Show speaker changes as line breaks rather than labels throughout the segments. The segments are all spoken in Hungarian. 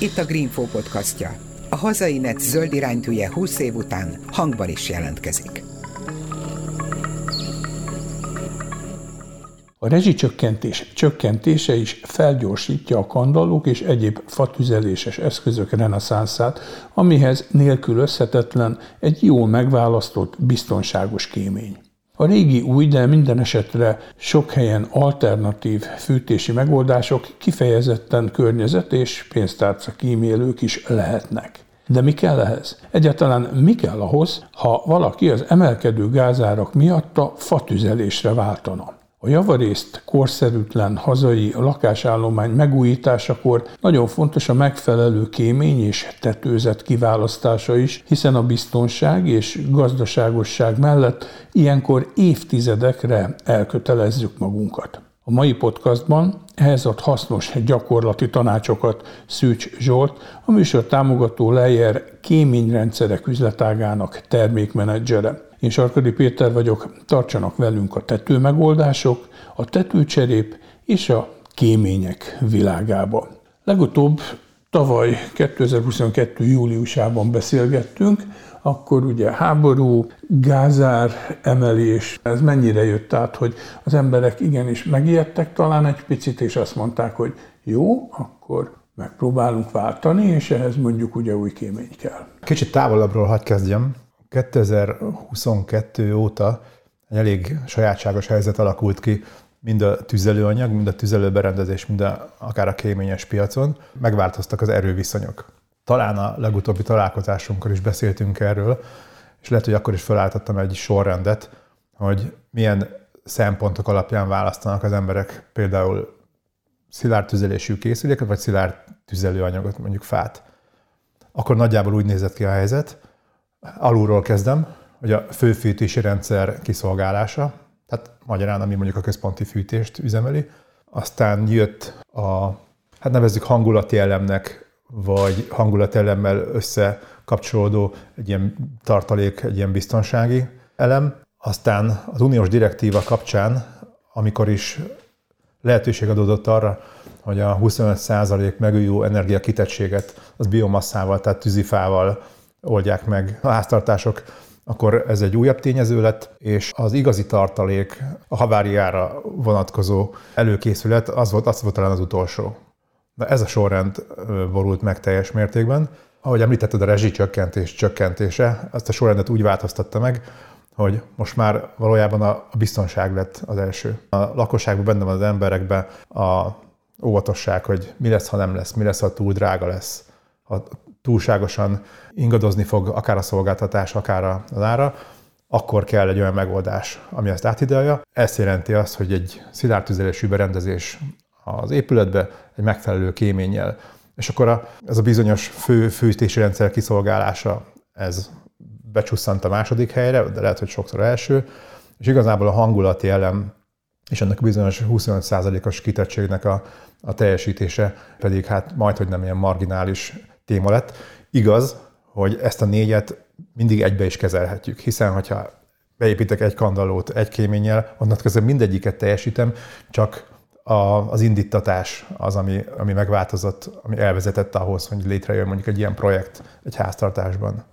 Itt a Greenfo podcastja. A hazai net zöld iránytűje 20 év után hangban is jelentkezik.
A rezsicsökkentés csökkentése is felgyorsítja a kandallók és egyéb fatüzeléses eszközök reneszánszát, amihez nélkülözhetetlen egy jól megválasztott, biztonságos kémény. A régi új, de minden esetre sok helyen alternatív fűtési megoldások kifejezetten környezet és pénztárca kímélők is lehetnek. De mi kell ehhez? Egyáltalán mi kell ahhoz, ha valaki az emelkedő gázárak miatt a fatüzelésre váltana? A javarészt korszerűtlen hazai lakásállomány megújításakor nagyon fontos a megfelelő kémény és tetőzet kiválasztása is, hiszen a biztonság és gazdaságosság mellett ilyenkor évtizedekre elkötelezzük magunkat. A mai podcastban ehhez ad hasznos gyakorlati tanácsokat Szűcs Zsolt, a műsor támogató Lejer kéményrendszerek üzletágának termékmenedzsere. Én Sarkadi Péter vagyok, tartsanak velünk a tetőmegoldások, a tetőcserép és a kémények világába. Legutóbb tavaly 2022. júliusában beszélgettünk, akkor ugye háború, gázár emelés, ez mennyire jött át, hogy az emberek igenis megijedtek talán egy picit, és azt mondták, hogy jó, akkor megpróbálunk váltani, és ehhez mondjuk ugye új kémény kell.
Kicsit távolabbról hadd kezdjem. 2022 óta egy elég sajátságos helyzet alakult ki mind a tüzelőanyag, mind a tüzelőberendezés, mind a, akár a kéményes piacon. Megváltoztak az erőviszonyok. Talán a legutóbbi találkozásunkkor is beszéltünk erről, és lehet, hogy akkor is felállítottam egy sorrendet, hogy milyen szempontok alapján választanak az emberek például szilárd tüzelésű készüléket, vagy szilárd tüzelőanyagot, mondjuk fát. Akkor nagyjából úgy nézett ki a helyzet, Alulról kezdem, hogy a főfűtési rendszer kiszolgálása, tehát magyarán, ami mondjuk a központi fűtést üzemeli. Aztán jött a, hát nevezzük hangulati elemnek, vagy hangulati elemmel összekapcsolódó egy ilyen tartalék, egy ilyen biztonsági elem. Aztán az uniós direktíva kapcsán, amikor is lehetőség adódott arra, hogy a 25% megújuló energia kitettséget az biomasszával, tehát tűzifával oldják meg a háztartások, akkor ez egy újabb tényező lett, és az igazi tartalék, a haváriára vonatkozó előkészület, az volt, az volt talán az utolsó. De ez a sorrend borult meg teljes mértékben. Ahogy említetted, a rezsicsökkentés csökkentése, ezt a sorrendet úgy változtatta meg, hogy most már valójában a biztonság lett az első. A lakosságban benne van az emberekben a óvatosság, hogy mi lesz, ha nem lesz, mi lesz, ha túl drága lesz, ha túlságosan ingadozni fog akár a szolgáltatás, akár az ára, akkor kell egy olyan megoldás, ami ezt áthidalja. Ez jelenti azt, hogy egy szilárd tüzelésű berendezés az épületbe egy megfelelő kéménnyel. És akkor a, ez a bizonyos fő fűtési rendszer kiszolgálása, ez becsusszant a második helyre, de lehet, hogy sokszor első, és igazából a hangulati elem és ennek a bizonyos 25%-os kitettségnek a, a teljesítése pedig hát majd, hogy nem ilyen marginális téma lett. Igaz, hogy ezt a négyet mindig egybe is kezelhetjük, hiszen hogyha beépítek egy kandallót egy kéménnyel, onnan közben mindegyiket teljesítem, csak a, az indítatás az, ami, ami megváltozott, ami elvezetett ahhoz, hogy létrejön mondjuk egy ilyen projekt egy háztartásban.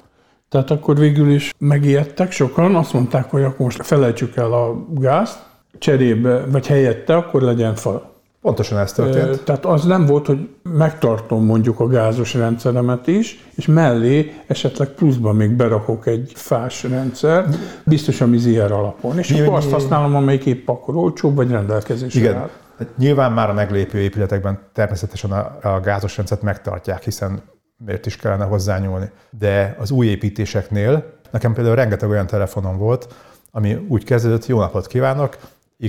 Tehát akkor végül is megijedtek sokan, azt mondták, hogy akkor most felejtsük el a gázt, cserébe, vagy helyette, akkor legyen fal.
Pontosan ez történt.
Tehát az nem volt, hogy megtartom mondjuk a gázos rendszeremet is, és mellé esetleg pluszban még berakok egy fás rendszer, biztos a mizier alapon. És akkor azt használom, amelyik épp akkor olcsóbb, vagy rendelkezésre
Igen.
áll.
Hát nyilván már a meglépő épületekben természetesen a, a gázos rendszert megtartják, hiszen miért is kellene hozzányúlni. De az új építéseknél, nekem például rengeteg olyan telefonom volt, ami úgy kezdődött, jó napot kívánok,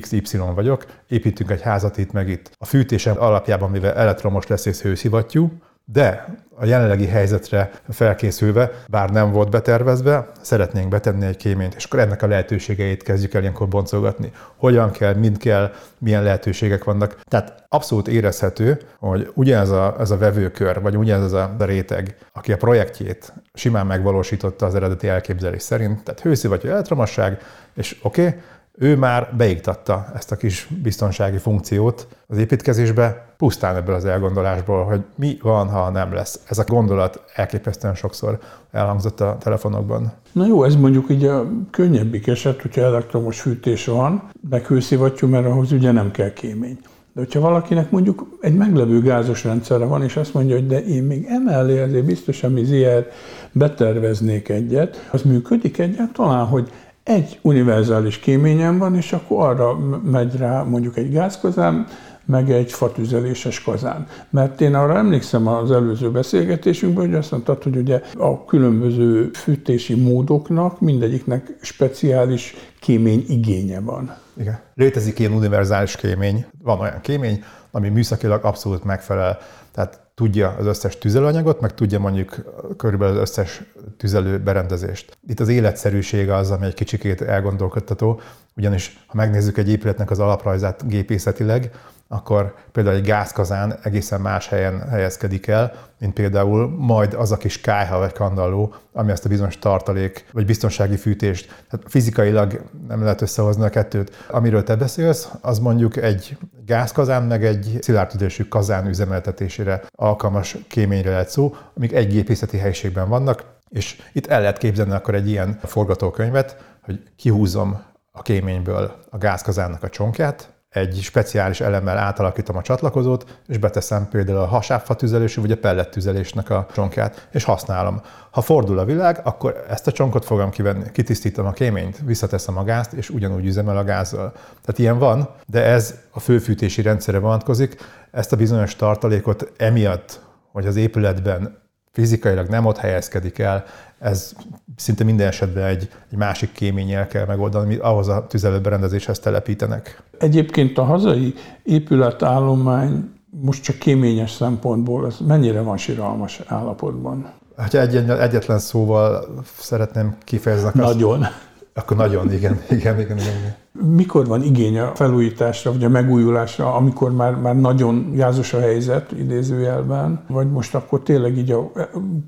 XY vagyok, építünk egy házat itt meg itt. A fűtésem alapjában, mivel elektromos lesz és hőszivattyú, de a jelenlegi helyzetre felkészülve, bár nem volt betervezve, szeretnénk betenni egy kéményt, és akkor ennek a lehetőségeit kezdjük el ilyenkor boncolgatni. Hogyan kell, mind kell, milyen lehetőségek vannak. Tehát abszolút érezhető, hogy ugyanez a, ez a vevőkör, vagy ugyanez a réteg, aki a projektjét simán megvalósította az eredeti elképzelés szerint, tehát hőszivattyú elektromosság, és oké, okay, ő már beiktatta ezt a kis biztonsági funkciót az építkezésbe, pusztán ebből az elgondolásból, hogy mi van, ha nem lesz. Ez a gondolat elképesztően sokszor elhangzott a telefonokban.
Na jó, ez mondjuk így a könnyebbik eset, hogyha elektromos fűtés van, meg hőszivattyú, mert ahhoz ugye nem kell kémény. De hogyha valakinek mondjuk egy meglevő gázos rendszere van, és azt mondja, hogy de én még emellé azért biztosan ZR beterveznék egyet, az működik egyáltalán, hogy egy univerzális kéményem van, és akkor arra megy rá mondjuk egy gázkazán, meg egy fatüzeléses kazán. Mert én arra emlékszem az előző beszélgetésünkben, hogy azt mondtad, hogy ugye a különböző fűtési módoknak mindegyiknek speciális kémény igénye van.
Igen. Létezik ilyen univerzális kémény. Van olyan kémény, ami műszakilag abszolút megfelel. Tehát tudja az összes tüzelőanyagot, meg tudja mondjuk körülbelül az összes tüzelő berendezést. Itt az életszerűség az, ami egy kicsikét elgondolkodtató, ugyanis ha megnézzük egy épületnek az alaprajzát gépészetileg, akkor például egy gázkazán egészen más helyen helyezkedik el, mint például majd az a kis kájha vagy kandalló, ami ezt a bizonyos tartalék vagy biztonsági fűtést. Tehát fizikailag nem lehet összehozni a kettőt. Amiről te beszélsz, az mondjuk egy gázkazán, meg egy szilárdtüdésű kazán üzemeltetésére alkalmas kéményre lehet szó, amik egy gépészeti helyiségben vannak, és itt el lehet képzelni akkor egy ilyen forgatókönyvet, hogy kihúzom a kéményből a gázkazánnak a csonkját, egy speciális elemmel átalakítom a csatlakozót, és beteszem például a hasábfa tüzelésű vagy a pellettüzelésnek a csonkját, és használom. Ha fordul a világ, akkor ezt a csonkot fogom kivenni, kitisztítom a kéményt, visszateszem a gázt, és ugyanúgy üzemel a gázzal. Tehát ilyen van, de ez a főfűtési rendszere vonatkozik. Ezt a bizonyos tartalékot emiatt, hogy az épületben fizikailag nem ott helyezkedik el, ez szinte minden esetben egy, egy másik kéménnyel kell megoldani, amit ahhoz a tüzelőberendezéshez telepítenek.
Egyébként a hazai épületállomány most csak kéményes szempontból, ez mennyire van siralmas állapotban?
Ha egy, egyetlen szóval szeretném kifejezni.
Nagyon.
Azt, akkor nagyon, igen, igen, igen, igen.
Mikor van igény a felújításra, vagy a megújulásra, amikor már, már nagyon gázos a helyzet, idézőjelben, vagy most akkor tényleg így a,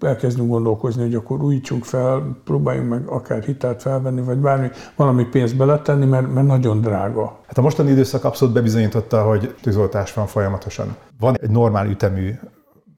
elkezdünk gondolkozni, hogy akkor újítsunk fel, próbáljunk meg akár hitelt felvenni, vagy bármi, valami pénzt beletenni, mert, mert nagyon drága.
Hát a mostani időszak abszolút bebizonyította, hogy tűzoltás van folyamatosan. Van egy normál ütemű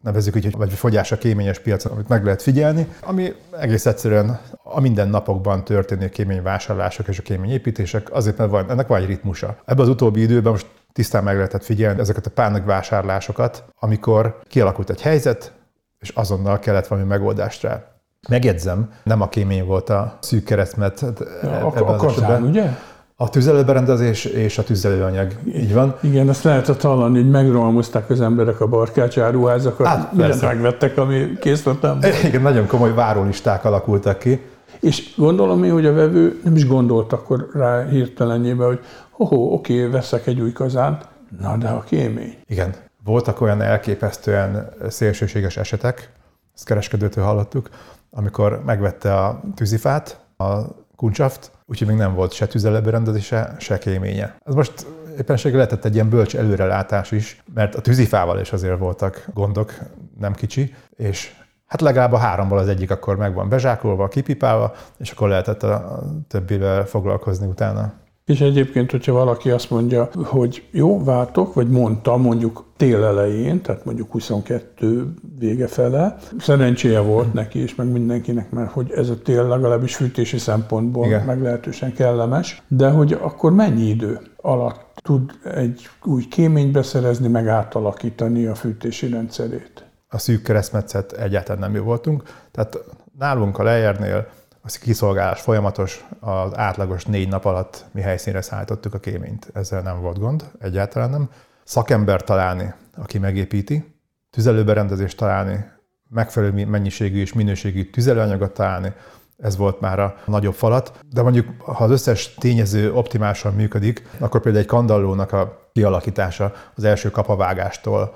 nevezzük így, vagy fogyás a kéményes piacon, amit meg lehet figyelni, ami egész egyszerűen a mindennapokban történő kéményvásárlások és a kéményépítések, azért mert van, ennek van egy ritmusa. Ebben az utóbbi időben most tisztán meg lehetett figyelni ezeket a pánikvásárlásokat, amikor kialakult egy helyzet, és azonnal kellett valami megoldást rá. Megjegyzem, nem a kémény volt a szűk keresztmet.
Ja, a, a kazán, ugye?
A tüzelőberendezés és a tüzelőanyag, így van.
Igen, azt lehetett hallani, hogy megrohamozták az emberek a barkácsáruházakat, hát, mindent megvettek, ami készletem.
Igen, nagyon komoly várólisták alakultak ki.
És gondolom én, hogy a vevő nem is gondolt akkor rá hirtelenjébe, hogy hoho, oké, veszek egy új kazánt, na de a kémény.
Igen. Voltak olyan elképesztően szélsőséges esetek, ezt kereskedőtől hallottuk, amikor megvette a tűzifát, a kuncsaft, úgyhogy még nem volt se tüzelőberendezése, se kéménye. Ez most éppenséggel lehetett egy ilyen bölcs előrelátás is, mert a tűzifával is azért voltak gondok, nem kicsi, és hát legalább a háromból az egyik akkor meg van bezsákolva, kipipálva, és akkor lehetett a többivel foglalkozni utána.
És egyébként, hogyha valaki azt mondja, hogy jó, váltok, vagy mondta mondjuk tél elején, tehát mondjuk 22 vége fele, szerencséje volt neki és meg mindenkinek, mert hogy ez a tél legalábbis fűtési szempontból Igen. meglehetősen kellemes, de hogy akkor mennyi idő alatt tud egy új kéményt beszerezni, meg átalakítani a fűtési rendszerét?
A szűk keresztmetszet egyáltalán nem jó voltunk, tehát nálunk a lejárnél az kiszolgálás folyamatos, az átlagos négy nap alatt mi helyszínre szállítottuk a kéményt. Ezzel nem volt gond, egyáltalán nem. Szakember találni, aki megépíti, tüzelőberendezést találni, megfelelő mennyiségű és minőségű tüzelőanyagot találni, ez volt már a nagyobb falat. De mondjuk, ha az összes tényező optimálisan működik, akkor például egy kandallónak a kialakítása az első kapavágástól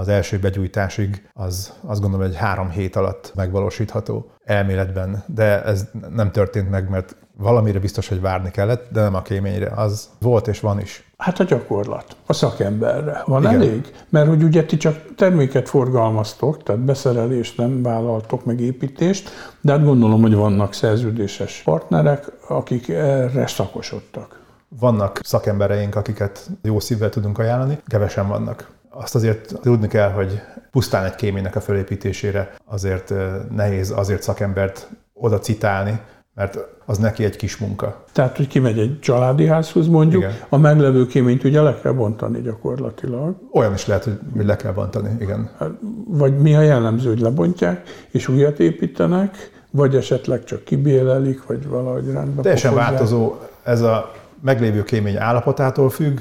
az első begyújtásig, az azt gondolom, hogy három hét alatt megvalósítható elméletben, de ez nem történt meg, mert valamire biztos, hogy várni kellett, de nem a kéményre. Az volt és van is.
Hát a gyakorlat, a szakemberre. Van Igen. elég? Mert hogy ugye ti csak terméket forgalmaztok, tehát beszerelést nem vállaltok, meg építést, de hát gondolom, hogy vannak szerződéses partnerek, akik erre szakosodtak.
Vannak szakembereink, akiket jó szívvel tudunk ajánlani, kevesen vannak. Azt azért tudni kell, hogy pusztán egy kéménynek a felépítésére azért nehéz azért szakembert oda citálni, mert az neki egy kis munka.
Tehát, hogy kimegy egy családi házhoz mondjuk, igen. a meglevő kéményt ugye le kell bontani gyakorlatilag.
Olyan is lehet, hogy le kell bontani, igen. Hát,
vagy mi a jellemző, hogy lebontják, és újat építenek, vagy esetleg csak kibélelik, vagy valahogy rendben
Teljesen változó. Ez a meglévő kémény állapotától függ,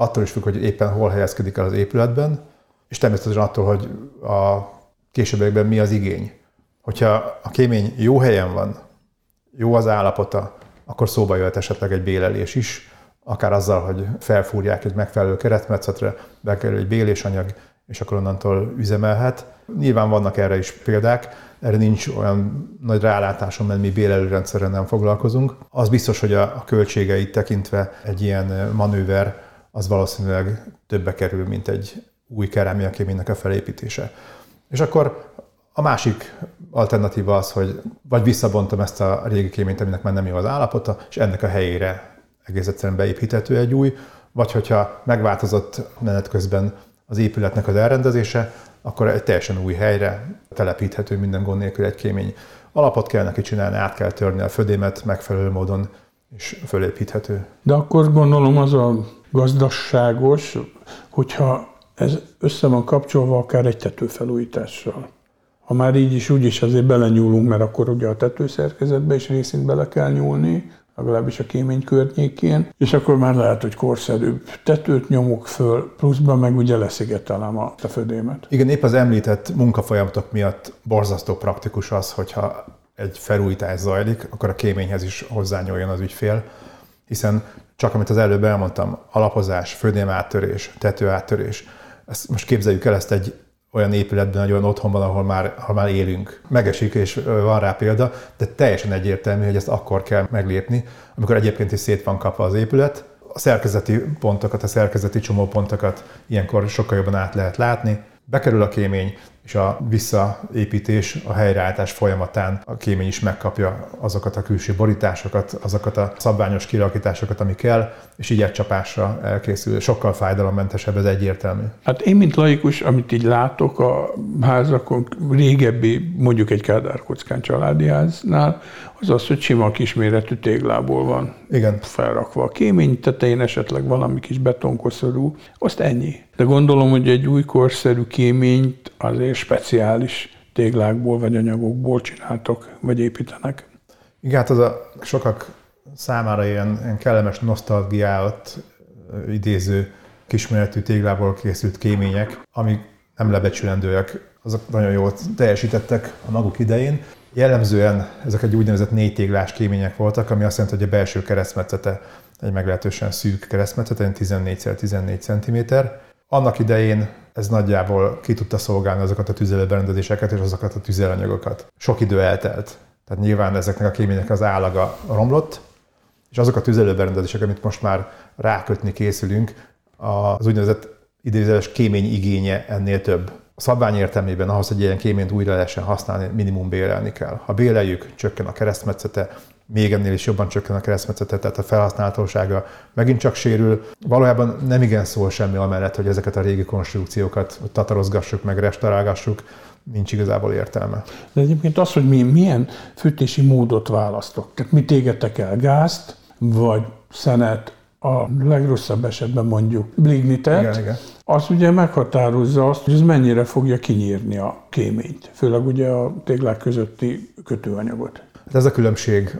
attól is függ, hogy éppen hol helyezkedik el az épületben, és természetesen attól, hogy a későbbiekben mi az igény. Hogyha a kémény jó helyen van, jó az állapota, akkor szóba jöhet esetleg egy bélelés is, akár azzal, hogy felfúrják egy megfelelő keretmetszetre, bekerül egy bélésanyag, és akkor onnantól üzemelhet. Nyilván vannak erre is példák, erre nincs olyan nagy rálátásom, mert mi bélelőrendszerrel nem foglalkozunk. Az biztos, hogy a, költségeit tekintve egy ilyen manőver az valószínűleg többe kerül, mint egy új kerámia kéménynek a felépítése. És akkor a másik alternatíva az, hogy vagy visszabontom ezt a régi kéményt, aminek már nem jó az állapota, és ennek a helyére egész egyszerűen beépíthető egy új, vagy hogyha megváltozott menet közben az épületnek az elrendezése, akkor egy teljesen új helyre telepíthető minden gond nélkül egy kémény. Alapot kell neki csinálni, át kell törni a födémet megfelelő módon, és fölépíthető.
De akkor gondolom az a gazdaságos, hogyha ez össze van kapcsolva akár egy tetőfelújítással ha már így is, úgy is azért belenyúlunk, mert akkor ugye a tetőszerkezetbe is részint bele kell nyúlni, legalábbis a kémény környékén, és akkor már lehet, hogy korszerűbb tetőt nyomok föl, pluszban meg ugye leszigetelem a födémet.
Igen, épp az említett munkafolyamatok miatt borzasztó praktikus az, hogyha egy felújítás zajlik, akkor a kéményhez is hozzányúljon az ügyfél, hiszen csak amit az előbb elmondtam, alapozás, tető áttörés, ezt most képzeljük el ezt egy olyan épületben, egy olyan otthonban, ahol már, ahol már élünk. Megesik, és van rá példa, de teljesen egyértelmű, hogy ezt akkor kell meglépni, amikor egyébként is szét van kapva az épület. A szerkezeti pontokat, a szerkezeti csomópontokat ilyenkor sokkal jobban át lehet látni. Bekerül a kémény, és a visszaépítés, a helyreállítás folyamatán a kémény is megkapja azokat a külső borításokat, azokat a szabványos kirakításokat, ami kell, és így egy csapásra elkészül. Sokkal fájdalommentesebb, ez egyértelmű.
Hát én, mint laikus, amit így látok a házakon, régebbi, mondjuk egy Kádár kockán családi háznál, az az, hogy sima kisméretű téglából van
Igen.
felrakva a kémény tetején, esetleg valami kis betonkoszorú, azt ennyi. De gondolom, hogy egy új korszerű kéményt azért speciális téglákból vagy anyagokból csináltok, vagy építenek.
Igen, hát az a sokak számára ilyen, ilyen kellemes nosztalgiát idéző kisméretű téglából készült kémények, amik nem lebecsülendőek, azok nagyon jól teljesítettek a maguk idején. Jellemzően ezek egy úgynevezett négy téglás kémények voltak, ami azt jelenti, hogy a belső keresztmetszete egy meglehetősen szűk keresztmetszete, 14x14 cm. Annak idején ez nagyjából ki tudta szolgálni azokat a tüzelőberendezéseket és azokat a tüzelanyagokat. Sok idő eltelt. Tehát nyilván ezeknek a kémények az állaga romlott, és azok a tüzelőberendezések, amit most már rákötni készülünk, az úgynevezett idézőes kémény igénye ennél több. A szabvány értelmében ahhoz, hogy ilyen kéményt újra lehessen használni, minimum bélelni kell. Ha béleljük, csökken a keresztmetszete, még ennél is jobban csökken a keresztmetszete, tehát a felhasználhatósága megint csak sérül. Valójában nem igen szól semmi amellett, hogy ezeket a régi konstrukciókat tatarozgassuk, meg restaurálgassuk, nincs igazából értelme.
De egyébként az, hogy mi, milyen fűtési módot választok, tehát mit égetek el, gázt, vagy szenet, a legrosszabb esetben mondjuk lignitet, igen, igen. az ugye meghatározza azt, hogy ez mennyire fogja kinyírni a kéményt, főleg ugye a téglák közötti kötőanyagot.
Hát ez a különbség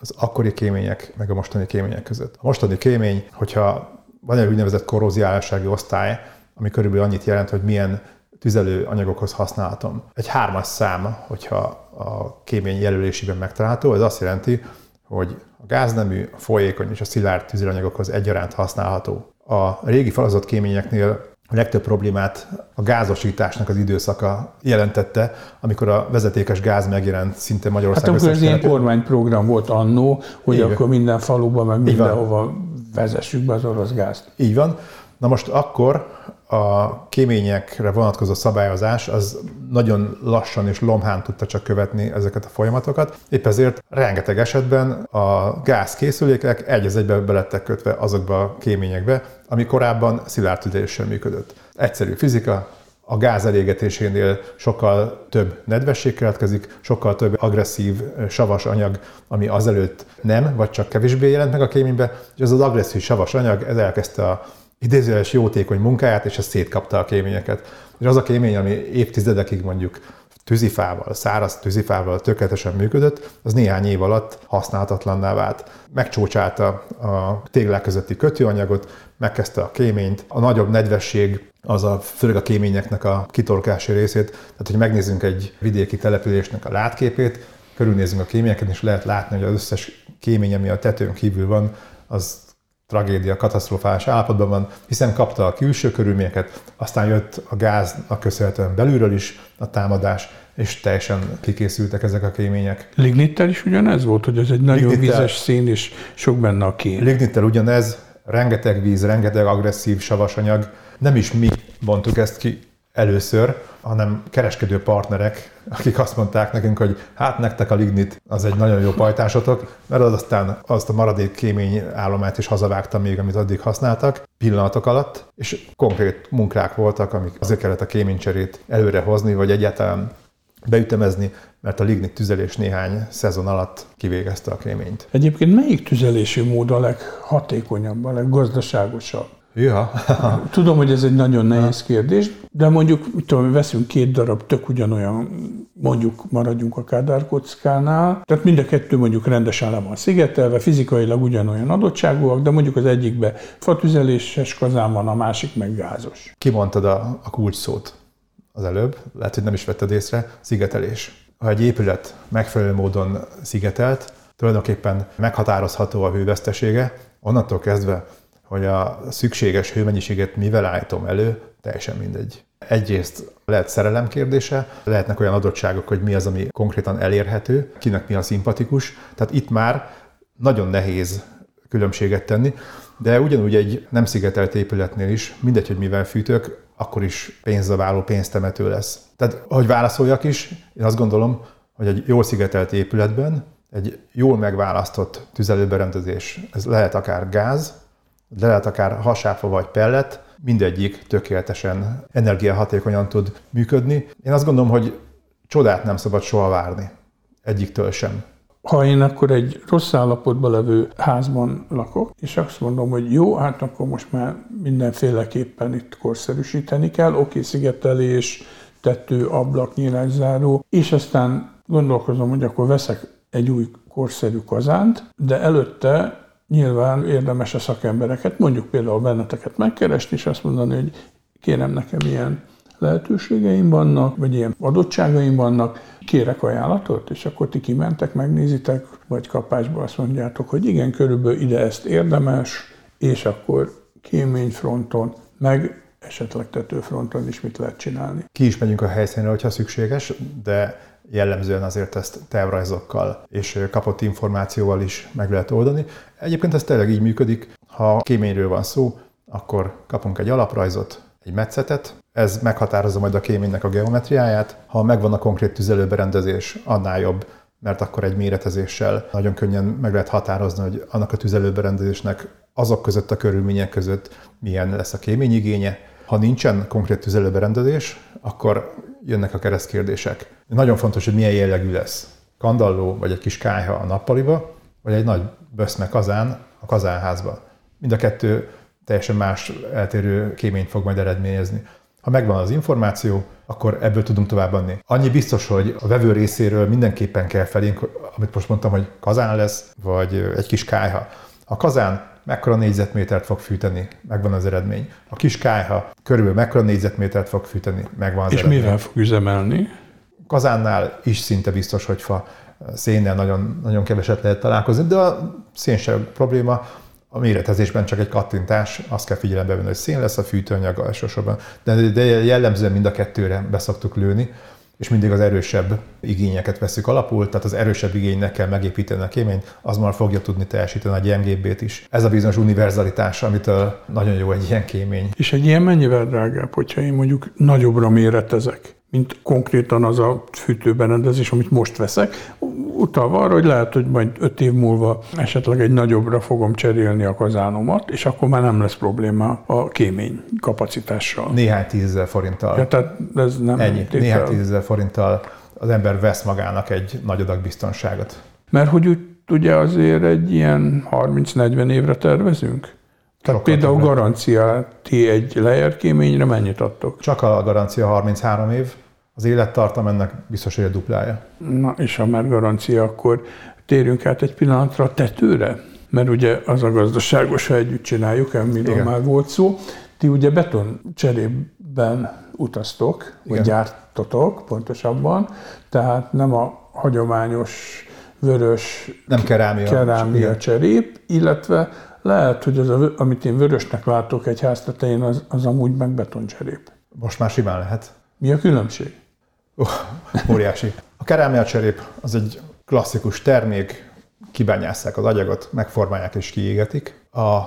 az akkori kémények meg a mostani kémények között. A mostani kémény, hogyha van egy úgynevezett korróziálsági osztály, ami körülbelül annyit jelent, hogy milyen tüzelő anyagokhoz használhatom. Egy hármas szám, hogyha a kémény jelölésében megtalálható, ez azt jelenti, hogy a gáznemű, a folyékony és a szilárd tüzelőanyagokhoz egyaránt használható. A régi falazott kéményeknél a legtöbb problémát a gázosításnak az időszaka jelentette, amikor a vezetékes gáz megjelent szinte Magyarország
Hát amikor ez ilyen kormányprogram volt annó, hogy Így akkor minden faluban, meg mindenhova vezessük be az orosz gázt.
Így van. Na most akkor a kéményekre vonatkozó szabályozás az nagyon lassan és lomhán tudta csak követni ezeket a folyamatokat. Épp ezért rengeteg esetben a gázkészülékek egy az egybe belettek kötve azokba a kéményekbe, ami korábban szilárd tüdeléssel működött. Egyszerű fizika, a gáz elégetésénél sokkal több nedvesség keletkezik, sokkal több agresszív savas anyag, ami azelőtt nem, vagy csak kevésbé jelent meg a kéménybe, és ez az agresszív savas anyag, ez elkezdte a idézőjeles jótékony munkáját, és ez szétkapta a kéményeket. És az a kémény, ami évtizedekig mondjuk tűzifával, száraz tűzifával tökéletesen működött, az néhány év alatt használhatatlanná vált. Megcsócsálta a téglák közötti kötőanyagot, megkezdte a kéményt, a nagyobb nedvesség az a, főleg a kéményeknek a kitorkási részét. Tehát, hogy megnézzünk egy vidéki településnek a látképét, körülnézzünk a kéményeket, és lehet látni, hogy az összes kémény, ami a tetőn kívül van, az tragédia, katasztrofális állapotban van, hiszen kapta a külső körülményeket, aztán jött a gáznak köszönhetően belülről is a támadás, és teljesen kikészültek ezek a kémények.
Lignittel is ugyanez volt, hogy ez egy nagyon Lignittel, vízes szín, és sok benne a kén.
Lignittel ugyanez, rengeteg víz, rengeteg agresszív savasanyag. Nem is mi mondtuk ezt ki először, hanem kereskedő partnerek, akik azt mondták nekünk, hogy hát nektek a lignit az egy nagyon jó pajtásotok, mert az aztán azt a maradék kémény állomát is hazavágta még, amit addig használtak pillanatok alatt, és konkrét munkák voltak, amik azért kellett a kéménycserét előre hozni, vagy egyáltalán beütemezni, mert a lignit tüzelés néhány szezon alatt kivégezte a kéményt.
Egyébként melyik tüzelési mód a leghatékonyabb, a leggazdaságosabb?
Ja.
Tudom, hogy ez egy nagyon nehéz kérdés, de mondjuk, mit tudom, veszünk két darab tök ugyanolyan, mondjuk maradjunk a kádárkockánál, tehát mind a kettő mondjuk rendesen le van szigetelve, fizikailag ugyanolyan adottságúak, de mondjuk az egyikbe fatüzeléses kazán van, a másik meg gázos.
Kimondtad a, a kulcs szót az előbb, lehet, hogy nem is vetted észre, szigetelés. Ha egy épület megfelelő módon szigetelt, tulajdonképpen meghatározható a hővesztesége, onnantól kezdve hogy a szükséges hőmennyiséget mivel állítom elő, teljesen mindegy. Egyrészt lehet szerelem kérdése, lehetnek olyan adottságok, hogy mi az, ami konkrétan elérhető, kinek mi a szimpatikus. Tehát itt már nagyon nehéz különbséget tenni, de ugyanúgy egy nem szigetelt épületnél is, mindegy, hogy mivel fűtök, akkor is pénzaváló, pénztemető lesz. Tehát, hogy válaszoljak is, én azt gondolom, hogy egy jól szigetelt épületben egy jól megválasztott tüzelőberendezés, ez lehet akár gáz, le lehet akár hasáfa vagy pellet, mindegyik tökéletesen energiahatékonyan tud működni. Én azt gondolom, hogy csodát nem szabad soha várni. Egyiktől sem.
Ha én akkor egy rossz állapotban levő házban lakok, és azt mondom, hogy jó, hát akkor most már mindenféleképpen itt korszerűsíteni kell, oké, szigetelés, tető, ablak, nyílászáró, és aztán gondolkozom, hogy akkor veszek egy új korszerű kazánt, de előtte nyilván érdemes a szakembereket, mondjuk például benneteket megkeresni, és azt mondani, hogy kérem nekem ilyen lehetőségeim vannak, vagy ilyen adottságaim vannak, kérek ajánlatot, és akkor ti kimentek, megnézitek, vagy kapásba azt mondjátok, hogy igen, körülbelül ide ezt érdemes, és akkor kéményfronton, meg esetleg tetőfronton is mit lehet csinálni.
Ki is megyünk a helyszínre, hogyha szükséges, de jellemzően azért ezt tervrajzokkal és kapott információval is meg lehet oldani. Egyébként ez tényleg így működik, ha kéményről van szó, akkor kapunk egy alaprajzot, egy metszetet, ez meghatározza majd a kéménynek a geometriáját. Ha megvan a konkrét tüzelőberendezés, annál jobb, mert akkor egy méretezéssel nagyon könnyen meg lehet határozni, hogy annak a tüzelőberendezésnek azok között a körülmények között milyen lesz a kéményigénye. Ha nincsen konkrét tüzelőberendezés, akkor jönnek a keresztkérdések. Nagyon fontos, hogy milyen jellegű lesz. Kandalló vagy egy kis kájha a nappaliba, vagy egy nagy böszme kazán a kazánházba. Mind a kettő teljesen más eltérő kéményt fog majd eredményezni. Ha megvan az információ, akkor ebből tudunk továbbadni. Annyi biztos, hogy a vevő részéről mindenképpen kell felénk, amit most mondtam, hogy kazán lesz, vagy egy kis kájha. A kazán mekkora négyzetmétert fog fűteni, megvan az eredmény. A kis kájha körülbelül mekkora négyzetmétert fog fűteni, megvan az
És
eredmény.
mivel fog üzemelni?
Kazánnál is szinte biztos, hogy fa szénnel nagyon, nagyon keveset lehet találkozni, de a szén sem probléma, a méretezésben csak egy kattintás, azt kell figyelembe venni, hogy szén lesz a fűtőanyag elsősorban, de, de jellemzően mind a kettőre beszoktuk lőni, és mindig az erősebb igényeket veszük alapul, tehát az erősebb igénynek kell megépíteni a kéményt, az már fogja tudni teljesíteni a gyengébbét is. Ez a bizonyos univerzalitás, amitől nagyon jó egy ilyen kémény.
És egy ilyen mennyivel drágább, hogyha én mondjuk nagyobbra méretezek? Mint konkrétan az a fűtőberendezés, amit most veszek, utalva arra, hogy lehet, hogy majd öt év múlva esetleg egy nagyobbra fogom cserélni a kazánomat, és akkor már nem lesz probléma a kémény kapacitással.
Néhány tízezer forinttal.
Ja, tehát ez nem
Ennyi. Néhány tízezer forinttal az ember vesz magának egy nagy adag biztonságot.
Mert hogy úgy ugye azért egy ilyen 30-40 évre tervezünk? Tehát Sokkal például többre. garancia, ti egy lejerkéményre mennyit adtok?
Csak a garancia 33 év, az élettartam ennek biztos, hogy a duplája.
Na, és ha már garancia, akkor térjünk át egy pillanatra a tetőre, mert ugye az a gazdaságos, ha együtt csináljuk, amiről Igen. már volt szó. Ti ugye beton cserében utaztok, vagy Igen. gyártotok pontosabban, tehát nem a hagyományos vörös
nem kerámia,
kerámia cserép, illetve lehet, hogy az, a, amit én vörösnek látok egy ház tetején, az, az amúgy meg betoncserép.
Most már simán lehet.
Mi a különbség?
Oh, óriási. A kerámia cserép az egy klasszikus termék, kibányásszák az agyagot, megformálják és kiégetik. A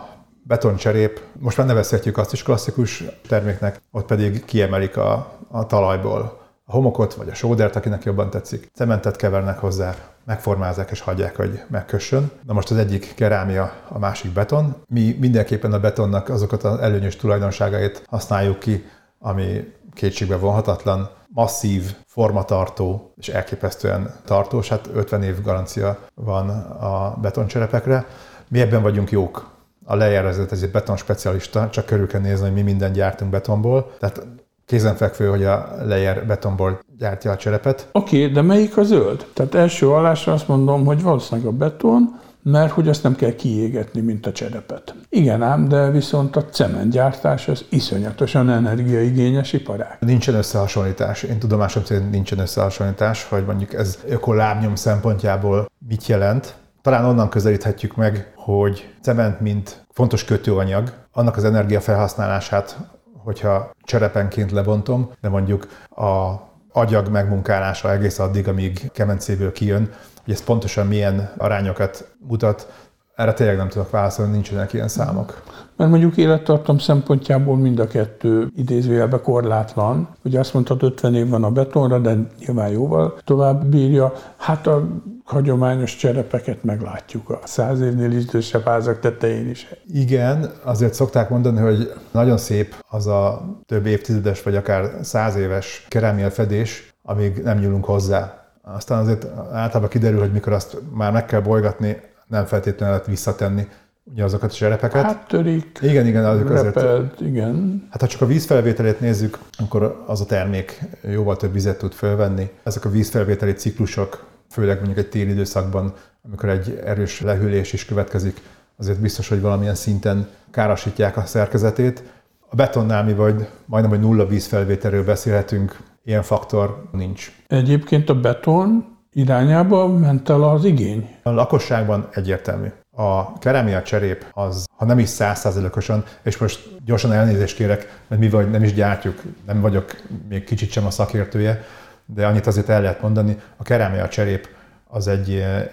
betoncserép, most már nevezhetjük azt is klasszikus terméknek, ott pedig kiemelik a, a talajból a homokot, vagy a sódert, akinek jobban tetszik. Cementet kevernek hozzá, megformázzák és hagyják, hogy megkössön. Na most az egyik kerámia, a másik beton. Mi mindenképpen a betonnak azokat az előnyös tulajdonságait használjuk ki, ami kétségbe vonhatatlan, masszív, formatartó és elképesztően tartós. Hát 50 év garancia van a betoncserepekre. Mi ebben vagyunk jók. A lejelezett ez egy beton specialista, csak körül kell nézni, hogy mi minden gyártunk betonból. Tehát kézenfekvő, hogy a lejer betonból gyártja a cserepet.
Oké, okay, de melyik a zöld? Tehát első alásra azt mondom, hogy valószínűleg a beton, mert hogy azt nem kell kiégetni, mint a cserepet. Igen ám, de viszont a cementgyártás az iszonyatosan energiaigényes iparág.
Nincsen összehasonlítás. Én tudomásom szerint nincsen összehasonlítás, hogy mondjuk ez ökolábnyom szempontjából mit jelent. Talán onnan közelíthetjük meg, hogy cement, mint fontos kötőanyag, annak az energiafelhasználását hogyha cserepenként lebontom, de mondjuk a agyag megmunkálása egész addig, amíg kemencéből kijön, hogy ez pontosan milyen arányokat mutat, erre tényleg nem tudok válaszolni, nincsenek ilyen számok.
Mert mondjuk élettartam szempontjából mind a kettő idézőjelben korlátlan. Ugye azt mondtad, 50 év van a betonra, de nyilván jóval tovább bírja. Hát a hagyományos cserepeket meglátjuk a száz évnél idősebb házak tetején is.
Igen, azért szokták mondani, hogy nagyon szép az a több évtizedes vagy akár száz éves kerámia fedés, amíg nem nyúlunk hozzá. Aztán azért általában kiderül, hogy mikor azt már meg kell bolygatni, nem feltétlenül lehet visszatenni ugye azokat a serepeket.
Hát törik,
igen, igen, azok
reped, azért, igen.
Hát ha csak a vízfelvételét nézzük, akkor az a termék jóval több vizet tud fölvenni. Ezek a vízfelvételi ciklusok, főleg mondjuk egy téli időszakban, amikor egy erős lehűlés is következik, azért biztos, hogy valamilyen szinten károsítják a szerkezetét. A betonnál mi vagy majdnem, hogy nulla vízfelvételről beszélhetünk, ilyen faktor nincs.
Egyébként a beton irányába ment el az igény?
A lakosságban egyértelmű. A kerámia cserép az, ha nem is százszázalékosan, és most gyorsan elnézést kérek, mert mi vagy nem is gyártjuk, nem vagyok még kicsit sem a szakértője, de annyit azért el lehet mondani, a kerámia cserép az egy,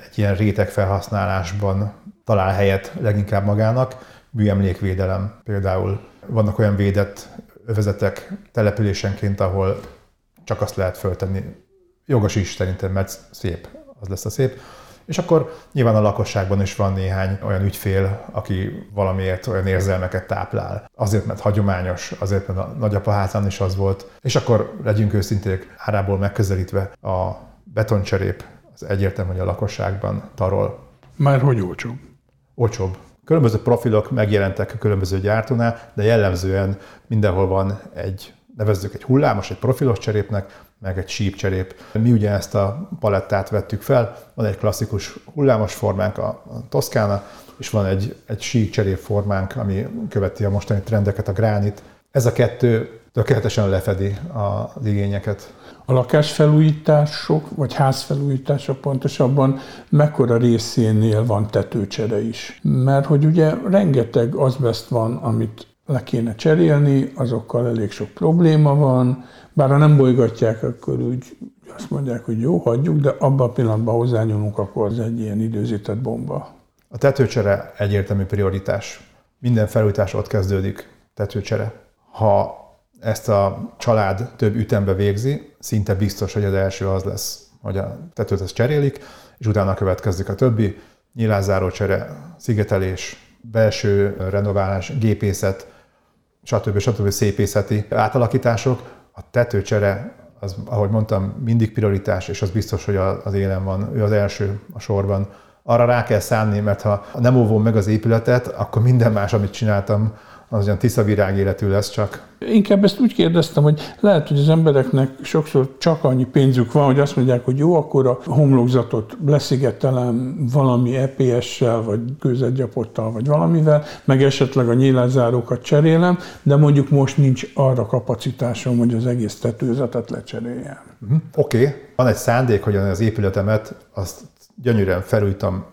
egy ilyen réteg felhasználásban talál helyet leginkább magának, műemlékvédelem például. Vannak olyan védett övezetek településenként, ahol csak azt lehet föltenni. Jogos is szerintem, mert szép, az lesz a szép. És akkor nyilván a lakosságban is van néhány olyan ügyfél, aki valamiért olyan érzelmeket táplál. Azért, mert hagyományos, azért, mert a nagyapa házán is az volt. És akkor legyünk őszinték, árából megközelítve a betoncserép az egyértelmű, hogy a lakosságban tarol.
Már hogy olcsóbb?
Olcsóbb. Különböző profilok megjelentek a különböző gyártónál, de jellemzően mindenhol van egy, nevezzük egy hullámos, egy profilos cserépnek, meg egy sípcserép. Mi ugye ezt a palettát vettük fel, van egy klasszikus hullámos formánk, a Toszkána, és van egy, egy sípcserép formánk, ami követi a mostani trendeket, a gránit. Ez a kettő tökéletesen lefedi az igényeket.
A lakásfelújítások, vagy házfelújítások pontosabban mekkora részénél van tetőcsere is? Mert hogy ugye rengeteg azbest van, amit le kéne cserélni, azokkal elég sok probléma van, bár ha nem bolygatják, akkor úgy azt mondják, hogy jó, hagyjuk, de abban a pillanatban hozzányúlunk, akkor az egy ilyen időzített bomba.
A tetőcsere egyértelmű prioritás. Minden felújítás ott kezdődik, tetőcsere. Ha ezt a család több ütembe végzi, szinte biztos, hogy az első az lesz, hogy a tetőt ezt cserélik, és utána következik a többi, nyilázáró csere, szigetelés, belső renoválás, gépészet, stb. stb. szépészeti átalakítások. A tetőcsere, az, ahogy mondtam, mindig prioritás, és az biztos, hogy az élen van, ő az első a sorban. Arra rá kell szállni, mert ha nem óvom meg az épületet, akkor minden más, amit csináltam, az olyan tiszta virág életű lesz csak.
Inkább ezt úgy kérdeztem, hogy lehet, hogy az embereknek sokszor csak annyi pénzük van, hogy azt mondják, hogy jó, akkor a homlokzatot leszigetelem valami EPS-sel, vagy kőzetgyapottal, vagy valamivel, meg esetleg a nyílászárókat cserélem, de mondjuk most nincs arra kapacitásom, hogy az egész tetőzetet lecseréljem.
Uh-huh. Oké, okay. van egy szándék, hogy az épületemet azt gyönyörűen felújítom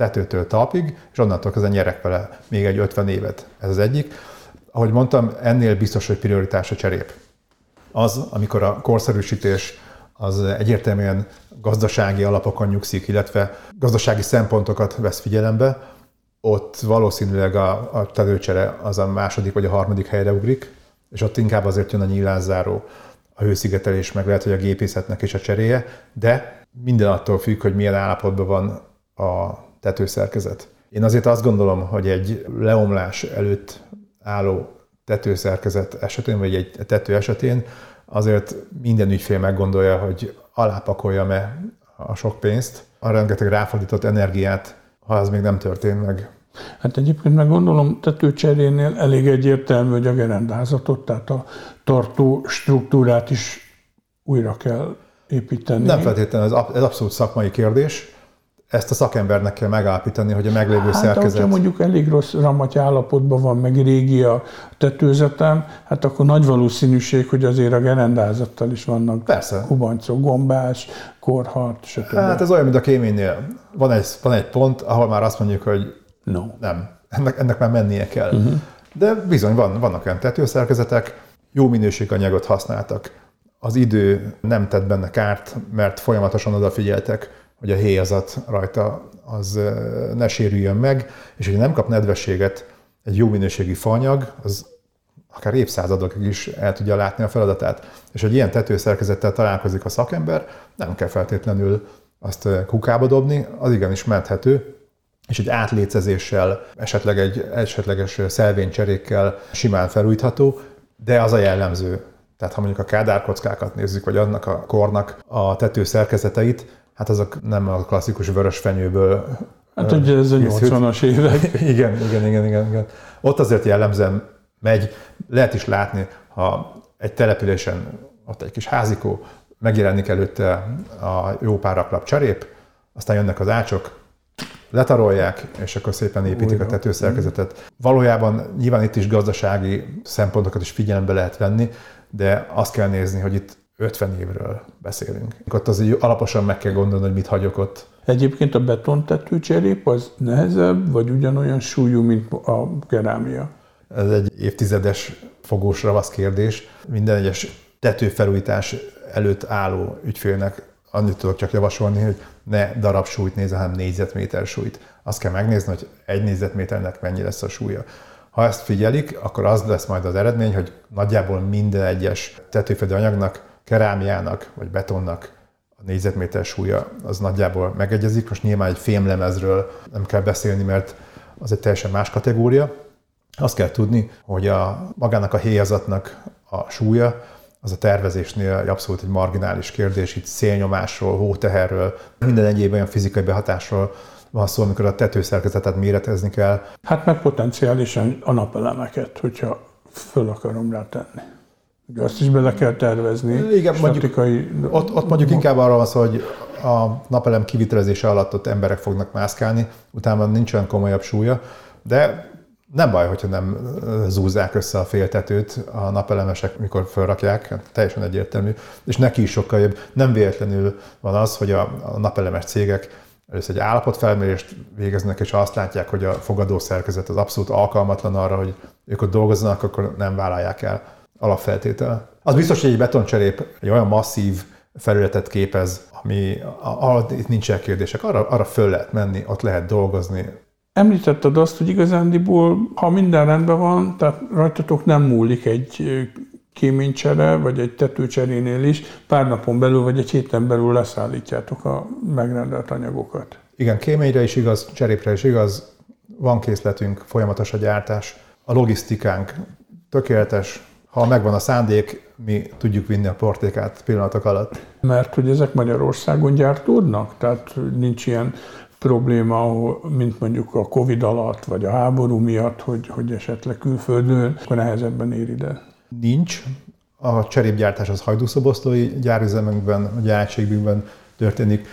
tetőtől talpig, és onnantól kezdve nyerek vele még egy 50 évet. Ez az egyik. Ahogy mondtam, ennél biztos, hogy prioritás a cserép. Az, amikor a korszerűsítés az egyértelműen gazdasági alapokon nyugszik, illetve gazdasági szempontokat vesz figyelembe, ott valószínűleg a, a tevőcsere az a második vagy a harmadik helyre ugrik, és ott inkább azért jön a nyílászáró, a hőszigetelés, meg lehet, hogy a gépészetnek is a cseréje, de minden attól függ, hogy milyen állapotban van a tetőszerkezet. Én azért azt gondolom, hogy egy leomlás előtt álló tetőszerkezet esetén, vagy egy tető esetén azért minden ügyfél meggondolja, hogy alápakoljam-e a sok pénzt, a rengeteg ráfordított energiát, ha az még nem történt meg.
Hát egyébként meg gondolom tetőcserénél elég egyértelmű, hogy a gerendázatot, tehát a tartó struktúrát is újra kell építeni.
Nem feltétlenül, ez abszolút szakmai kérdés ezt a szakembernek kell megállapítani, hogy a meglévő hát, szerkezet...
Hát, mondjuk elég rossz ramatyi állapotban van, meg régi a tetőzetem, hát akkor nagy valószínűség, hogy azért a gerendázattal is vannak
Persze.
kubancok, gombás, korhat, stb.
Hát ez olyan, mint a kéménynél. Van egy, van egy pont, ahol már azt mondjuk, hogy
no.
nem, ennek, ennek már mennie kell. Uh-huh. De bizony van, vannak olyan tetőszerkezetek, jó minőséganyagot használtak, az idő nem tett benne kárt, mert folyamatosan odafigyeltek hogy a héjazat rajta az ne sérüljön meg, és hogy nem kap nedvességet egy jó minőségi fanyag, az akár évszázadokig is el tudja látni a feladatát. És hogy ilyen tetőszerkezettel találkozik a szakember, nem kell feltétlenül azt kukába dobni, az igenis menthető, és egy átlécezéssel, esetleg egy esetleges szelvénycserékkel simán felújítható, de az a jellemző. Tehát ha mondjuk a kádárkockákat nézzük, vagy annak a kornak a tető szerkezeteit, hát azok nem a klasszikus vörös fenyőből
Hát ugye ez a 80-as évek.
igen, igen, igen, igen, igen. Ott azért jellemzően megy, lehet is látni, ha egy településen ott egy kis házikó, megjelenik előtte a jó pár raklap cserép, aztán jönnek az ácsok, letarolják, és akkor szépen építik Újra. a tetőszerkezetet. Valójában nyilván itt is gazdasági szempontokat is figyelembe lehet venni, de azt kell nézni, hogy itt 50 évről beszélünk. Ott azért alaposan meg kell gondolni, hogy mit hagyok ott.
Egyébként a betontető cserép az nehezebb, vagy ugyanolyan súlyú, mint a kerámia?
Ez egy évtizedes fogós ravasz kérdés. Minden egyes tetőfelújítás előtt álló ügyfélnek annyit tudok csak javasolni, hogy ne darab súlyt nézze, hanem négyzetméter súlyt. Azt kell megnézni, hogy egy négyzetméternek mennyi lesz a súlya. Ha ezt figyelik, akkor az lesz majd az eredmény, hogy nagyjából minden egyes tetőfedő anyagnak kerámiának vagy betonnak a négyzetméter súlya az nagyjából megegyezik. Most nyilván egy fémlemezről nem kell beszélni, mert az egy teljesen más kategória. Azt kell tudni, hogy a magának a héjazatnak a súlya az a tervezésnél egy abszolút egy marginális kérdés, itt szélnyomásról, hóteherről, minden egyéb olyan fizikai behatásról van szó, amikor a tetőszerkezetet méretezni kell.
Hát meg potenciálisan a napelemeket, hogyha föl akarom rá tenni. Ugye azt is bele kell tervezni.
Igen, mondjuk, ott, ott mondjuk inkább arról van szó, hogy a napelem kivitelezése alatt ott emberek fognak mászkálni, utána nincs olyan komolyabb súlya, de nem baj, hogyha nem zúzzák össze a féltetőt a napelemesek, mikor felrakják, hát teljesen egyértelmű, és neki is sokkal jobb. Nem véletlenül van az, hogy a, a napelemes cégek először egy állapotfelmérést végeznek, és ha azt látják, hogy a fogadó szerkezet az abszolút alkalmatlan arra, hogy ők ott dolgozzanak, akkor nem vállalják el alapfeltétel. Az biztos, hogy egy betoncserép egy olyan masszív felületet képez, ami, itt nincs kérdések. Arra, arra föl lehet menni, ott lehet dolgozni.
Említetted azt, hogy igazándiból, ha minden rendben van, tehát rajtatok nem múlik egy kéménycsere, vagy egy tetőcserénél is, pár napon belül, vagy egy héten belül leszállítjátok a megrendelt anyagokat.
Igen, kéményre is igaz, cserépre is igaz, van készletünk, folyamatos a gyártás, a logisztikánk tökéletes, ha megvan a szándék, mi tudjuk vinni a portékát pillanatok alatt.
Mert hogy ezek Magyarországon gyártódnak? Tehát nincs ilyen probléma, mint mondjuk a Covid alatt, vagy a háború miatt, hogy, hogy esetleg külföldön, akkor nehezebben ér ide?
Nincs. A cserépgyártás az hajdúszoboszlói gyárüzemünkben, a gyártségünkben történik.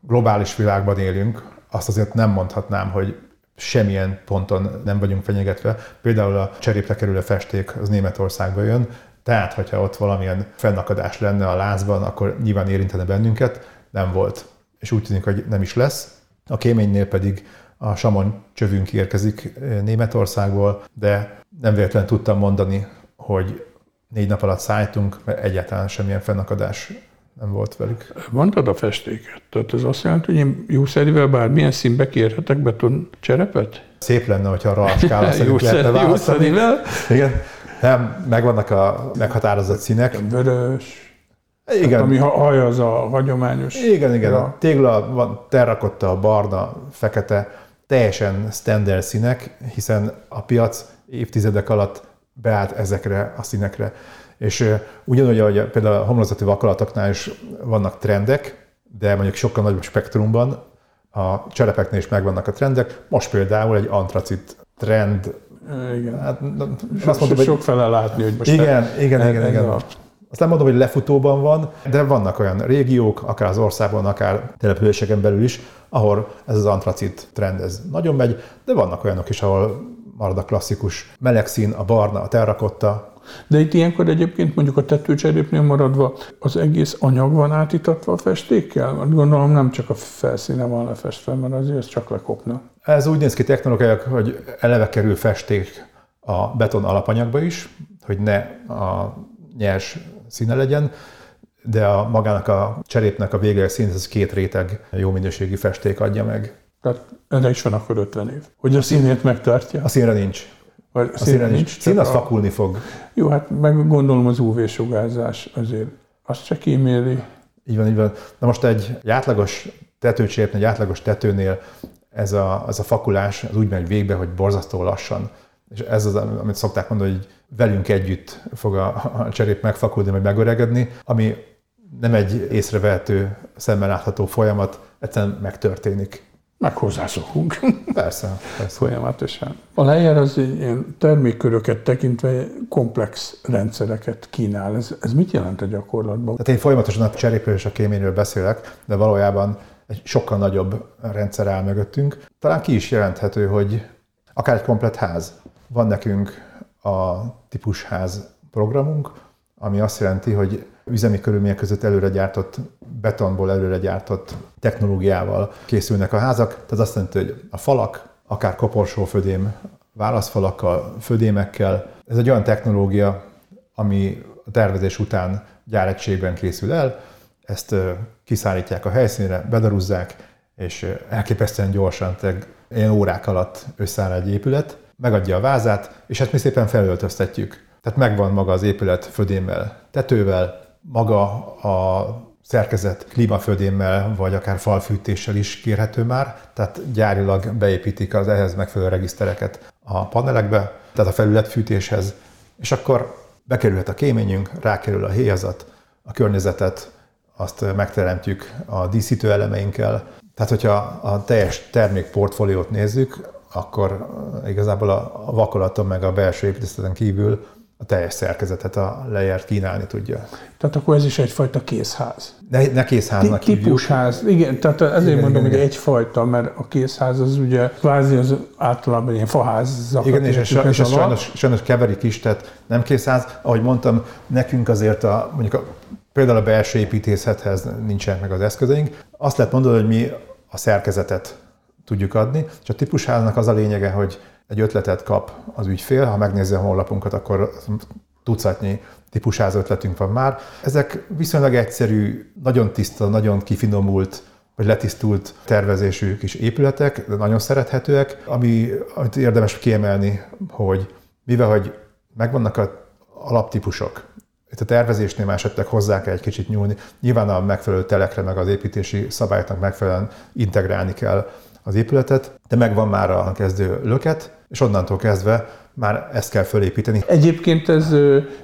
Globális világban élünk. Azt azért nem mondhatnám, hogy semmilyen ponton nem vagyunk fenyegetve. Például a cserépre kerülő festék az Németországba jön, tehát, hogyha ott valamilyen fennakadás lenne a lázban, akkor nyilván érintene bennünket, nem volt. És úgy tűnik, hogy nem is lesz. A kéménynél pedig a Samon csövünk érkezik eh, Németországból, de nem véletlenül tudtam mondani, hogy négy nap alatt szálltunk, mert egyáltalán semmilyen fennakadás nem volt velük.
Mondtad a festéket, tehát ez azt jelenti, hogy én jószerivel bármilyen színbe kérhetek beton cserepet?
Szép lenne, hogyha a rajskála szerint lehetne választani. Igen, nem, megvannak a meghatározott színek.
Vörös, igen. Tehát, ami haj az a hagyományos.
Igen, igen. A tégla van terrakotta, barna, fekete, teljesen standard színek, hiszen a piac évtizedek alatt beállt ezekre a színekre. És ugyanúgy, ahogy például a homlokzati vakolatoknál is vannak trendek, de mondjuk sokkal nagyobb spektrumban, a cserepeknél is megvannak a trendek. Most például egy antracit trend.
Igen. Hát, azt mondom, hogy sok fele látni, hogy most
igen, te, igen, igen, igen. A... Azt nem mondom, hogy lefutóban van, de vannak olyan régiók, akár az országban, akár településeken belül is, ahol ez az antracit trend ez nagyon megy, de vannak olyanok is, ahol marad a klasszikus meleg szín, a barna, a terrakotta,
de itt ilyenkor egyébként mondjuk a tetőcserépnél maradva az egész anyag van átítatva a festékkel? Gondolom nem csak a felszíne van lefestve, mert azért ez csak lekopna.
Ez úgy néz ki technológiák, hogy eleve kerül festék a beton alapanyagba is, hogy ne a nyers színe legyen, de a magának a cserépnek a végleges szín, ez két réteg jó minőségi festék adja meg.
Tehát erre is van akkor 50 év. Hogy a színét megtartja?
A színre nincs.
Vagy a színre nincs.
szín az a... fakulni fog.
Jó, hát meg gondolom az UV-sugárzás azért azt se kíméli.
Így van, így van. Na most egy, egy átlagos tetőcsépnél, egy átlagos tetőnél ez a, ez a fakulás az úgy megy végbe, hogy borzasztó lassan. És ez az, amit szokták mondani, hogy velünk együtt fog a, a cserép megfakulni, vagy megöregedni, ami nem egy észrevehető, szemmel látható folyamat, egyszerűen megtörténik
meg hozzászokunk.
Persze, persze.
Folyamatosan. A lejer az ilyen termékköröket tekintve komplex rendszereket kínál. Ez, ez mit jelent a gyakorlatban?
Tehát én folyamatosan a cserépről és a kéményről beszélek, de valójában egy sokkal nagyobb rendszer áll mögöttünk. Talán ki is jelenthető, hogy akár egy komplet ház. Van nekünk a típusház programunk, ami azt jelenti, hogy üzemi körülmények között előre gyártott betonból előre gyártott technológiával készülnek a házak. Tehát azt jelenti, hogy a falak, akár koporsófödém, válaszfalakkal, födémekkel. Ez egy olyan technológia, ami a tervezés után gyáregységben készül el, ezt kiszállítják a helyszínre, bedaruzzák, és elképesztően gyorsan, tehát ilyen órák alatt összeáll egy épület, megadja a vázát, és ezt mi szépen felöltöztetjük. Tehát megvan maga az épület födémmel, tetővel, maga a szerkezet klímafödémmel, vagy akár falfűtéssel is kérhető már, tehát gyárilag beépítik az ehhez megfelelő regisztereket a panelekbe, tehát a felületfűtéshez, és akkor bekerülhet a kéményünk, rákerül a héjazat, a környezetet, azt megteremtjük a díszítő elemeinkkel. Tehát, hogyha a teljes termékportfóliót nézzük, akkor igazából a vakolaton meg a belső építészeten kívül a teljes szerkezetet a lejert kínálni tudja.
Tehát akkor ez is egyfajta készház.
Ne, ne készháznak
Típusház, igen, tehát ezért igen, mondom, igen, hogy egyfajta, mert a készház az ugye kvázi az általában ilyen faház.
Igen, és, és, és sajnos, sajnos keverik is, tehát nem készház. Ahogy mondtam, nekünk azért a, mondjuk a, például a belső építészethez nincsenek meg az eszközeink. Azt lehet mondani, hogy mi a szerkezetet tudjuk adni, és a típusháznak az a lényege, hogy egy ötletet kap az ügyfél, ha megnézi a honlapunkat, akkor tucatnyi típusház ötletünk van már. Ezek viszonylag egyszerű, nagyon tiszta, nagyon kifinomult vagy letisztult tervezésű kis épületek, de nagyon szerethetőek, ami, amit érdemes kiemelni, hogy mivel, hogy megvannak a alaptípusok, itt a tervezésnél már esetleg hozzá kell egy kicsit nyúlni. Nyilván a megfelelő telekre, meg az építési szabályoknak megfelelően integrálni kell az épületet, de megvan már a kezdő löket, és onnantól kezdve már ezt kell fölépíteni.
Egyébként ez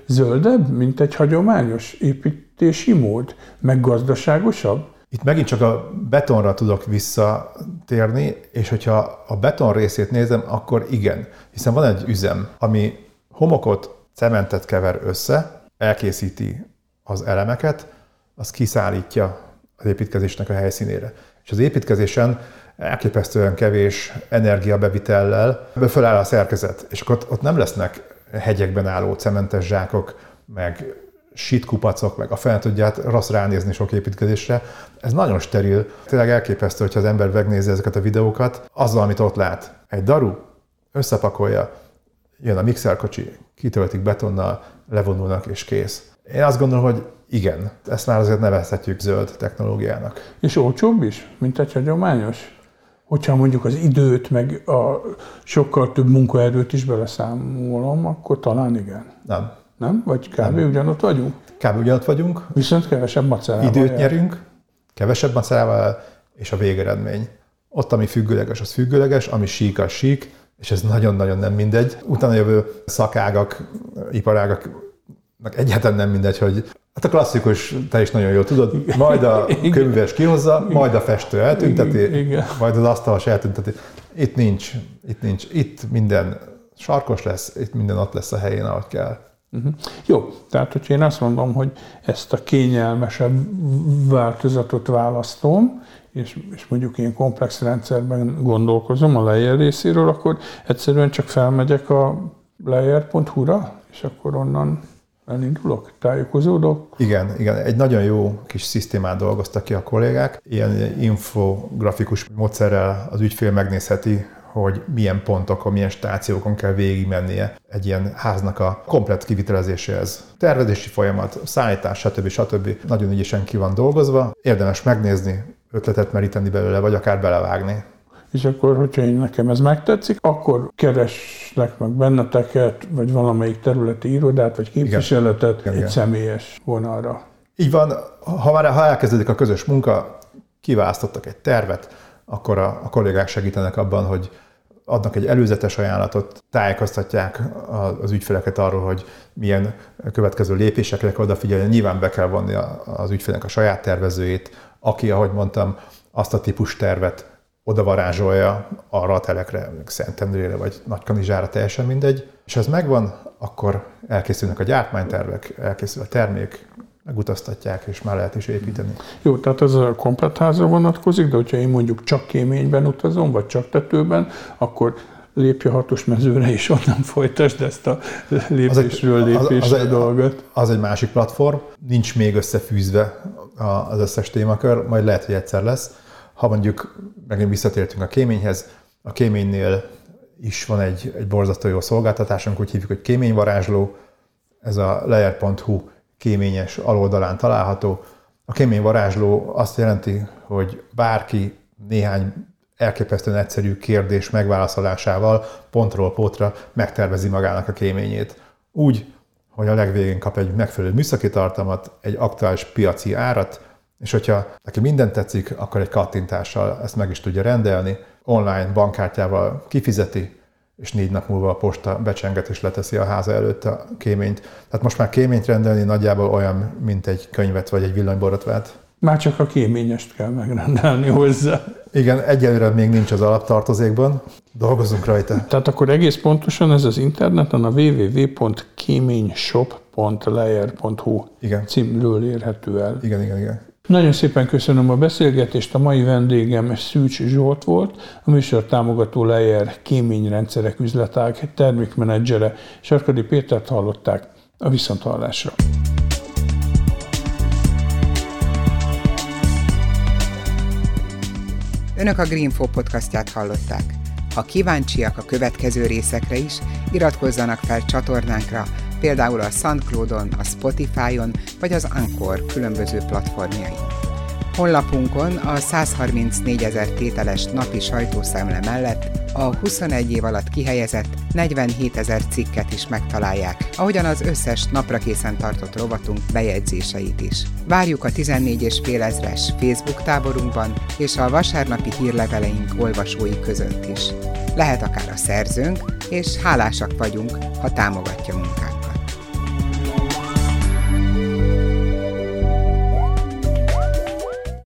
zöldebb, mint egy hagyományos építési mód, meg gazdaságosabb?
Itt megint csak a betonra tudok visszatérni, és hogyha a beton részét nézem, akkor igen. Hiszen van egy üzem, ami homokot, cementet kever össze, elkészíti az elemeket, az kiszállítja az építkezésnek a helyszínére. És az építkezésen elképesztően kevés energiabevitellel föláll a szerkezet, és akkor ott, nem lesznek hegyekben álló cementes zsákok, meg sitkupacok, meg a fel tudját rossz ránézni sok építkezésre. Ez nagyon steril. Tényleg elképesztő, hogyha az ember megnézi ezeket a videókat, azzal, amit ott lát. Egy daru összepakolja, jön a mixerkocsi, kitöltik betonnal, levonulnak és kész. Én azt gondolom, hogy igen, ezt már azért nevezhetjük zöld technológiának.
És olcsóbb is, mint egy hagyományos? Hogyha mondjuk az időt, meg a sokkal több munkaerőt is beleszámolom, akkor talán igen.
Nem.
Nem? Vagy kb. Nem. ugyanott vagyunk?
Kb. ugyanott vagyunk.
Viszont kevesebb macerával.
Időt jel. nyerünk, kevesebb macerával, és a végeredmény. Ott, ami függőleges, az függőleges, ami sík, az sík, és ez nagyon-nagyon nem mindegy. Utána jövő szakágak, iparágak, egyáltalán nem mindegy, hogy Hát a klasszikus, te is nagyon jól tudod, majd a könyves kihozza, majd a festő eltünteti, Igen. majd az asztalos eltünteti. Itt nincs, itt nincs, itt minden sarkos lesz, itt minden ott lesz a helyén, ahogy kell.
Uh-huh. Jó, tehát hogyha én azt mondom, hogy ezt a kényelmesebb változatot választom, és, és mondjuk én komplex rendszerben gondolkozom a layer részéről, akkor egyszerűen csak felmegyek a layer.hu-ra, és akkor onnan elindulok, tájékozódok.
Igen, igen, egy nagyon jó kis szisztémát dolgoztak ki a kollégák. Ilyen infografikus módszerrel az ügyfél megnézheti, hogy milyen pontokon, milyen stációkon kell végigmennie egy ilyen háznak a komplet kivitelezéséhez. Tervezési folyamat, szállítás, stb. stb. Nagyon ügyesen ki van dolgozva. Érdemes megnézni, ötletet meríteni belőle, vagy akár belevágni
és akkor, hogyha én nekem ez megtetszik, akkor kereslek meg benneteket, vagy valamelyik területi irodát, vagy képviseletet igen. egy igen. személyes vonalra.
Így van, ha már ha elkezdődik a közös munka, kiválasztottak egy tervet, akkor a, a kollégák segítenek abban, hogy adnak egy előzetes ajánlatot, tájékoztatják az ügyfeleket arról, hogy milyen következő lépésekre kell odafigyelni. Nyilván be kell vonni az ügyfélnek a saját tervezőjét, aki, ahogy mondtam, azt a típus tervet oda varázsolja arra a telekre, Szentendrére vagy Nagykanizsára, teljesen mindegy. És ez megvan, akkor elkészülnek a gyártmánytervek, elkészül a termék, megutaztatják, és már lehet is építeni.
Jó, tehát ez a komplet házra vonatkozik, de hogyha én mondjuk csak kéményben utazom, vagy csak tetőben, akkor lépj a hatos mezőre, és onnan folytasd ezt a lépésről lépésre az, az, dolgot.
Az egy másik platform, nincs még összefűzve az összes témakör, majd lehet, hogy egyszer lesz. Ha mondjuk megint visszatértünk a kéményhez, a kéménynél is van egy, egy borzasztó jó szolgáltatásunk, úgy hívjuk, hogy kéményvarázsló, ez a layer.hu kéményes aloldalán található. A kéményvarázsló azt jelenti, hogy bárki néhány elképesztően egyszerű kérdés megválaszolásával pontról pótra megtervezi magának a kéményét. Úgy, hogy a legvégén kap egy megfelelő műszaki tartalmat, egy aktuális piaci árat, és hogyha neki minden tetszik, akkor egy kattintással ezt meg is tudja rendelni, online bankkártyával kifizeti, és négy nap múlva a posta becsenget és leteszi a háza előtt a kéményt. Tehát most már kéményt rendelni nagyjából olyan, mint egy könyvet vagy egy villanyborotvát.
Már csak a kéményest kell megrendelni hozzá.
Igen, egyelőre még nincs az alaptartozékban, dolgozunk rajta.
Tehát akkor egész pontosan ez az interneten a www.kéményshop.layer.hu címről érhető el.
Igen, igen, igen.
Nagyon szépen köszönöm a beszélgetést, a mai vendégem Szűcs Zsolt volt, a műsor támogató Lejer kéményrendszerek üzletág termékmenedzsere, Sarkadi Pétert hallották a viszonthallásra.
Önök a Greenfo podcastját hallották. Ha kíváncsiak a következő részekre is, iratkozzanak fel csatornánkra, például a SoundCloud-on, a Spotify-on vagy az Anchor különböző platformjain. Honlapunkon a 134 ezer tételes napi sajtószemle mellett a 21 év alatt kihelyezett 47 ezer cikket is megtalálják, ahogyan az összes napra készen tartott rovatunk bejegyzéseit is. Várjuk a 14 és fél ezres Facebook táborunkban és a vasárnapi hírleveleink olvasói között is. Lehet akár a szerzőnk, és hálásak vagyunk, ha támogatja munkát.